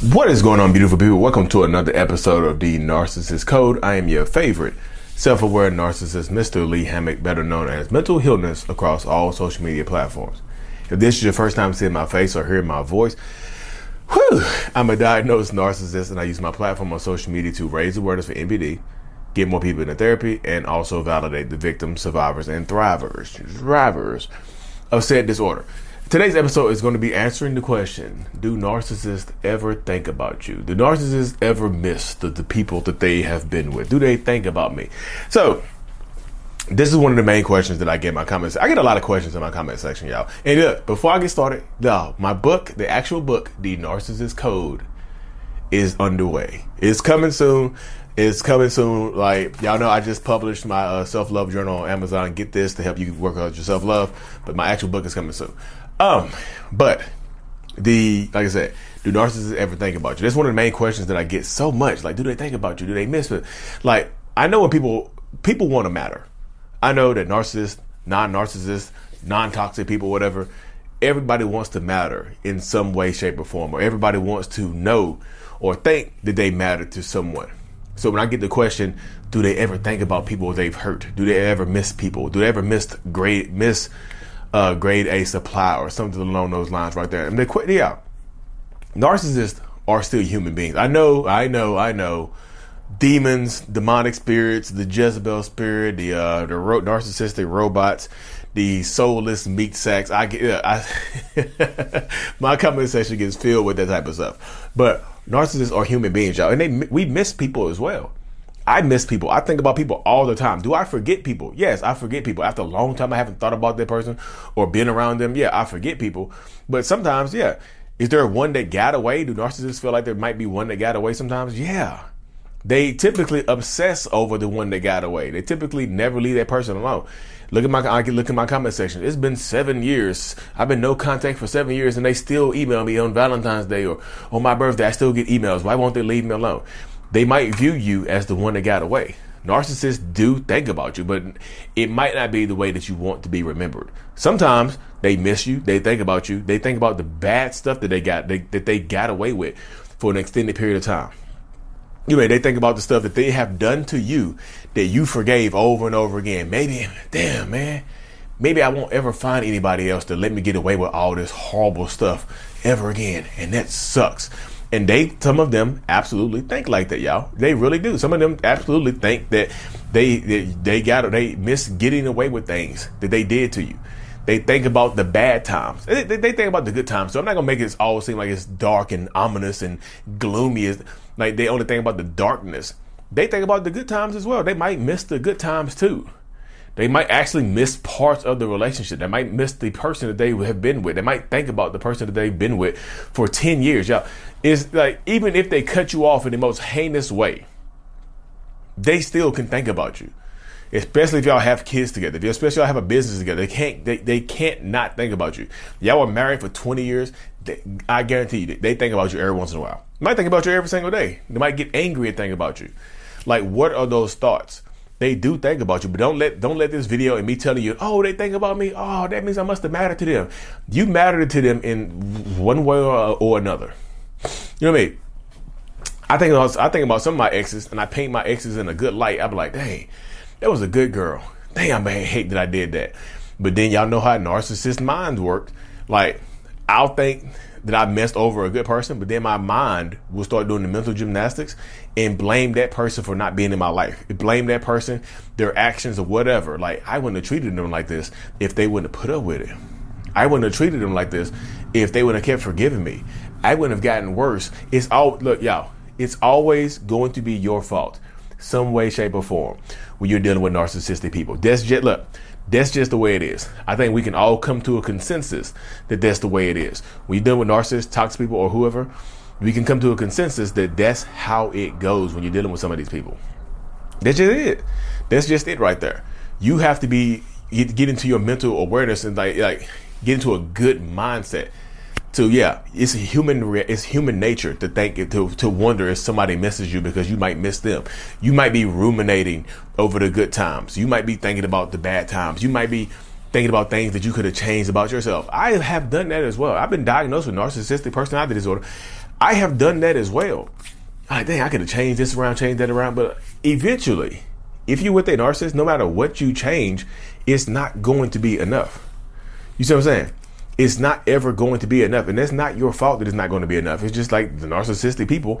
What is going on, beautiful people? Welcome to another episode of The Narcissist Code. I am your favorite self aware narcissist, Mr. Lee Hammock, better known as Mental Healness across all social media platforms. If this is your first time seeing my face or hearing my voice, whew, I'm a diagnosed narcissist and I use my platform on social media to raise awareness for NPD, get more people into therapy, and also validate the victims, survivors, and thrivers, thrivers of said disorder. Today's episode is going to be answering the question Do narcissists ever think about you? Do narcissists ever miss the, the people that they have been with? Do they think about me? So, this is one of the main questions that I get in my comments. I get a lot of questions in my comment section, y'all. And look, before I get started, y'all, my book, the actual book, The Narcissist Code, is underway. It's coming soon. It's coming soon. Like y'all know, I just published my uh, self love journal on Amazon. Get this to help you work out your self love. But my actual book is coming soon. Um, but the like I said, do narcissists ever think about you? That's one of the main questions that I get so much. Like, do they think about you? Do they miss it? Like, I know when people people want to matter. I know that narcissists, non-narcissists, non-toxic people, whatever, everybody wants to matter in some way, shape, or form, or everybody wants to know or think that they matter to someone. So when I get the question, do they ever think about people they've hurt? Do they ever miss people? Do they ever miss great miss uh, grade A supply or something along those lines right there. And they quit, yeah. Narcissists are still human beings. I know, I know, I know. Demons, demonic spirits, the Jezebel spirit, the uh, the ro- narcissistic robots, the soulless meat sacks. I get, I, my comment section gets filled with that type of stuff. But narcissists are human beings, y'all, and they we miss people as well. I miss people. I think about people all the time. Do I forget people? Yes, I forget people. After a long time, I haven't thought about that person or been around them. Yeah, I forget people. But sometimes, yeah. Is there one that got away? Do narcissists feel like there might be one that got away sometimes? Yeah. They typically obsess over the one that got away. They typically never leave that person alone. Look at my I can look at my comment section. It's been seven years. I've been no contact for seven years, and they still email me on Valentine's Day or on my birthday. I still get emails. Why won't they leave me alone? They might view you as the one that got away. Narcissists do think about you, but it might not be the way that you want to be remembered. Sometimes they miss you, they think about you, they think about the bad stuff that they got they, that they got away with for an extended period of time. You know, they think about the stuff that they have done to you that you forgave over and over again. Maybe, damn man, maybe I won't ever find anybody else to let me get away with all this horrible stuff ever again, and that sucks. And they, some of them absolutely think like that, y'all. They really do. Some of them absolutely think that they, they, they got, they miss getting away with things that they did to you. They think about the bad times. They, they, they think about the good times. So I'm not gonna make it all seem like it's dark and ominous and gloomy. As like they only think about the darkness. They think about the good times as well. They might miss the good times too. They might actually miss parts of the relationship. They might miss the person that they have been with. They might think about the person that they've been with for 10 years. Y'all, it's like even if they cut you off in the most heinous way, they still can think about you. Especially if y'all have kids together. Especially if you especially y'all have a business together, they can't they, they can't not think about you. Y'all were married for 20 years. They, I guarantee you, they think about you every once in a while. They might think about you every single day. They might get angry and think about you. Like, what are those thoughts? They do think about you, but don't let don't let this video and me telling you, oh, they think about me. Oh, that means I must have mattered to them. You mattered to them in one way or, or another. You know what I mean? I think about, I think about some of my exes, and I paint my exes in a good light. I'm like, dang, that was a good girl. Damn, I hate that I did that. But then y'all know how narcissist minds work. Like, I'll think that I messed over a good person, but then my mind will start doing the mental gymnastics and blame that person for not being in my life. Blame that person, their actions or whatever. Like I wouldn't have treated them like this if they wouldn't have put up with it. I wouldn't have treated them like this if they would have kept forgiving me. I wouldn't have gotten worse. It's all look, y'all. It's always going to be your fault, some way, shape, or form, when you're dealing with narcissistic people. That's just look. That's just the way it is. I think we can all come to a consensus that that's the way it is. When you're dealing with narcissists, toxic people, or whoever, we can come to a consensus that that's how it goes when you're dealing with some of these people. That's just it. That's just it right there. You have to be get, into your mental awareness and like like get into a good mindset. So yeah, it's human. It's human nature to think to to wonder if somebody misses you because you might miss them. You might be ruminating over the good times. You might be thinking about the bad times. You might be thinking about things that you could have changed about yourself. I have done that as well. I've been diagnosed with narcissistic personality disorder. I have done that as well. I think I could have changed this around, changed that around, but eventually, if you're with a narcissist, no matter what you change, it's not going to be enough. You see what I'm saying? It's not ever going to be enough. And that's not your fault that it's not going to be enough. It's just like the narcissistic people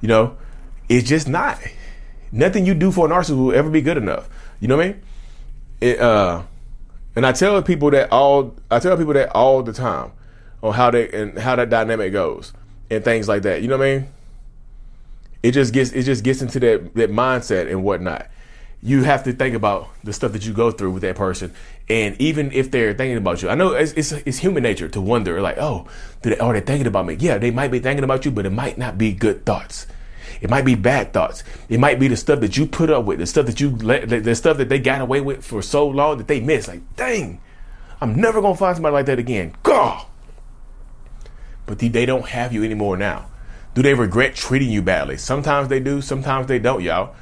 You know, it's just not. Nothing you do for a narcissist will ever be good enough. You know what I mean? It, uh, and I tell people that all I tell people that all the time on how they and how that dynamic goes and things like that. You know what I mean? It just gets it just gets into that that mindset and whatnot. You have to think about the stuff that you go through with that person, and even if they're thinking about you, I know it's it's, it's human nature to wonder, like, oh, they, are they thinking about me? Yeah, they might be thinking about you, but it might not be good thoughts. It might be bad thoughts. It might be the stuff that you put up with, the stuff that you let, the, the stuff that they got away with for so long that they miss. Like, dang, I'm never gonna find somebody like that again. God. But they don't have you anymore now. Do they regret treating you badly? Sometimes they do, sometimes they don't, y'all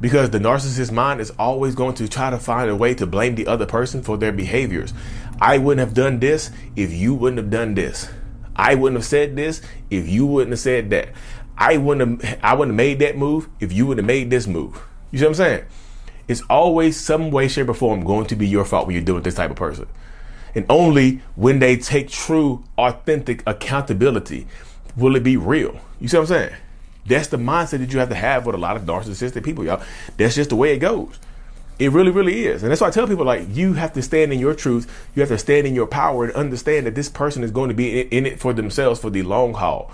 because the narcissist mind is always going to try to find a way to blame the other person for their behaviors. I wouldn't have done this if you wouldn't have done this. I wouldn't have said this if you wouldn't have said that. I wouldn't have I wouldn't have made that move if you would have made this move. You see what I'm saying? It's always some way, shape, or form going to be your fault when you're dealing with this type of person. And only when they take true, authentic accountability will it be real. You see what I'm saying? That's the mindset that you have to have with a lot of narcissistic people, y'all. That's just the way it goes. It really, really is. And that's why I tell people like you have to stand in your truth. You have to stand in your power and understand that this person is going to be in it for themselves for the long haul.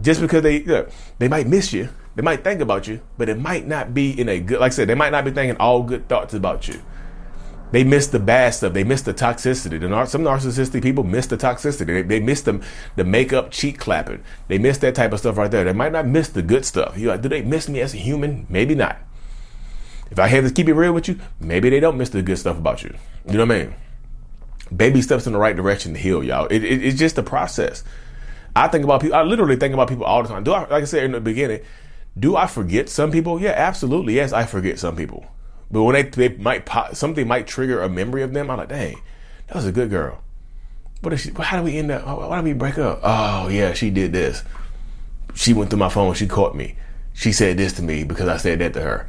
Just because they look, they might miss you, they might think about you, but it might not be in a good. Like I said, they might not be thinking all good thoughts about you. They miss the bad stuff. They miss the toxicity. The nar- some narcissistic people miss the toxicity. They, they miss the, the makeup cheek clapping. They miss that type of stuff right there. They might not miss the good stuff. You like, do they miss me as a human? Maybe not. If I have to keep it real with you, maybe they don't miss the good stuff about you. You know what I mean? Baby steps in the right direction to heal, y'all. It, it, it's just a process. I think about people. I literally think about people all the time. Do I, like I said in the beginning, do I forget some people? Yeah, absolutely. Yes, I forget some people. But when they, they might pop, something might trigger a memory of them, I'm like, dang, that was a good girl. What is she? How do we end up? Why did we break up? Oh yeah, she did this. She went through my phone. She caught me. She said this to me because I said that to her.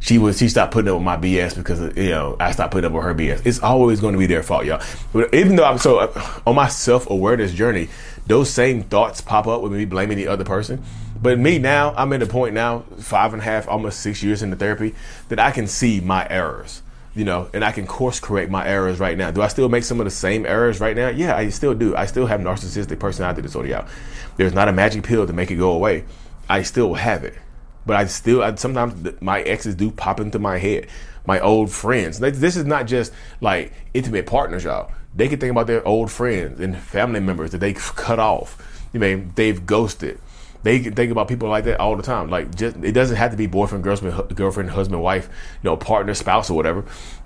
She was she stopped putting up with my BS because you know I stopped putting up with her BS. It's always going to be their fault, y'all. But even though I'm so uh, on my self awareness journey, those same thoughts pop up with me blaming the other person. But me now, I'm at a point now, five and a half, almost six years into therapy, that I can see my errors, you know, and I can course correct my errors right now. Do I still make some of the same errors right now? Yeah, I still do. I still have narcissistic personality disorder. Yeah, there's not a magic pill to make it go away. I still have it, but I still I, sometimes my exes do pop into my head. My old friends. This is not just like intimate partners, y'all. They can think about their old friends and family members that they cut off. You mean they've ghosted they can think about people like that all the time. Like, just it doesn't have to be boyfriend, girlfriend, girlfriend, husband, wife, you know, partner, spouse, or whatever.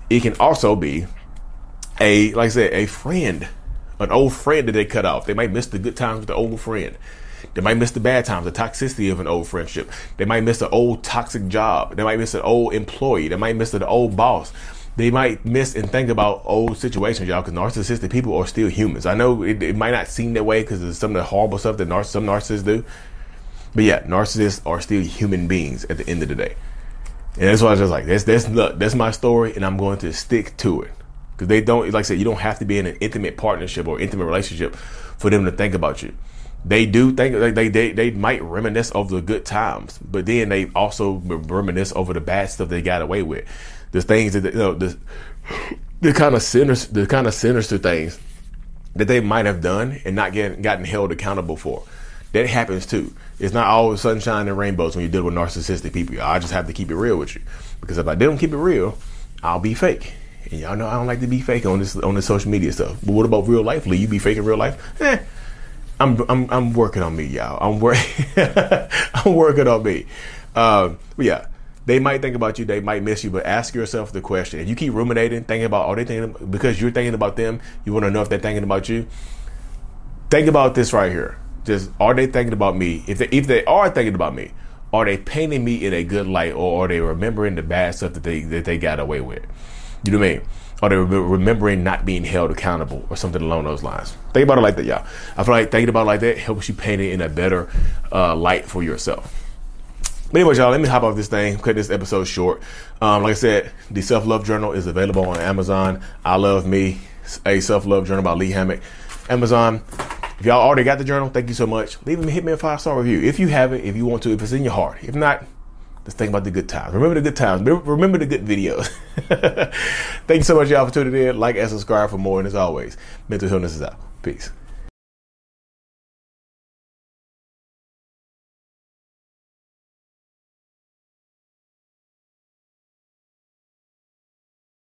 It can also be a, like I said, a friend, an old friend that they cut off. They might miss the good times with the old friend. They might miss the bad times, the toxicity of an old friendship. They might miss an old toxic job. They might miss an old employee. They might miss an old boss. They might miss and think about old situations, y'all, because narcissistic people are still humans. I know it, it might not seem that way because of some of the horrible stuff that some narcissists do. But yeah, narcissists are still human beings at the end of the day. And that's why I was just like, that's that's look, that's my story, and I'm going to stick to it because they don't, like I said, you don't have to be in an intimate partnership or intimate relationship for them to think about you. They do think like they, they they might reminisce over the good times, but then they also reminisce over the bad stuff they got away with. The things that you know the the kind of sinister the kind of sinister things that they might have done and not getting gotten held accountable for. That happens too. It's not always sunshine and rainbows when you deal with narcissistic people. I just have to keep it real with you because if I didn't keep it real, I'll be fake. And y'all know I don't like to be fake on this on the social media stuff. But what about real life? Lee, you be fake in real life? Eh, I'm I'm I'm working on me, y'all. I'm working I'm working on me. Um, yeah, they might think about you, they might miss you, but ask yourself the question. If you keep ruminating, thinking about are they thinking because you're thinking about them, you want to know if they're thinking about you. Think about this right here. Just are they thinking about me? If they if they are thinking about me, are they painting me in a good light, or are they remembering the bad stuff that they that they got away with? You know what I mean? Are they're remembering not being held accountable or something along those lines? Think about it like that, y'all. I feel like thinking about it like that helps you paint it in a better uh, light for yourself. But anyway, y'all, let me hop off this thing, cut this episode short. Um, like I said, the Self Love Journal is available on Amazon. I Love Me, a Self Love Journal by Lee Hammock. Amazon. If y'all already got the journal, thank you so much. Leave me, hit me a five star review if you have it, if you want to, if it's in your heart. If not, just think about the good times. Remember the good times. Remember the good videos. Thank you so much, y'all, for tuning in. Like and subscribe for more. And as always, Mental Healness is out. Peace.